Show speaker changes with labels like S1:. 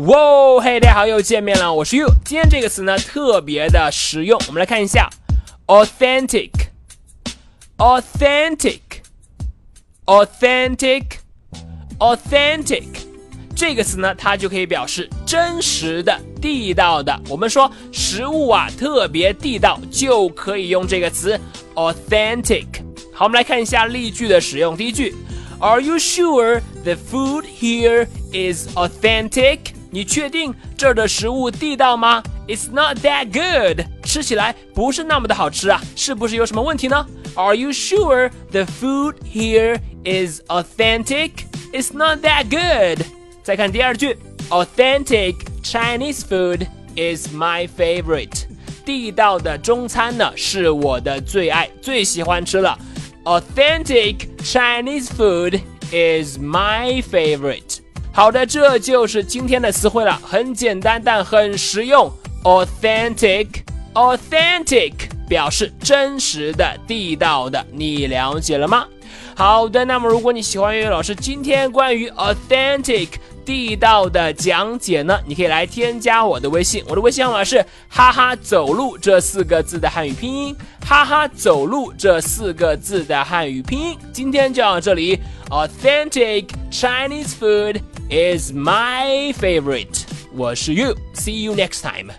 S1: 哇，嘿，大家好，又见面了，我是 You。今天这个词呢特别的实用，我们来看一下，authentic，authentic，authentic。这个词呢，它就可以表示真实的、地道的。我们说食物啊特别地道，就可以用这个词 authentic。好，我们来看一下例句的使用。第一句，Are you sure the food here is authentic？ 你确定这儿的食物地道吗？It's not that good，吃起来不是那么的好吃啊，是不是有什么问题呢？Are you sure the food here is authentic? It's not that good。再看第二句，Authentic Chinese food is my favorite。地道的中餐呢是我的最爱，最喜欢吃了。Authentic Chinese food is my favorite。 好的，这就是今天的词汇了，很简单但很实用。Authentic，authentic 表示真实的、地道的，你了解了吗？好的，那么如果你喜欢粤语老师今天关于 authentic 地道的讲解呢，你可以来添加我的微信，我的微信号码是哈哈走路这四个字的汉语拼音，哈哈走路这四个字的汉语拼音。今天就到这里，authentic Chinese food。Is my favorite. 我是 You. See you next time.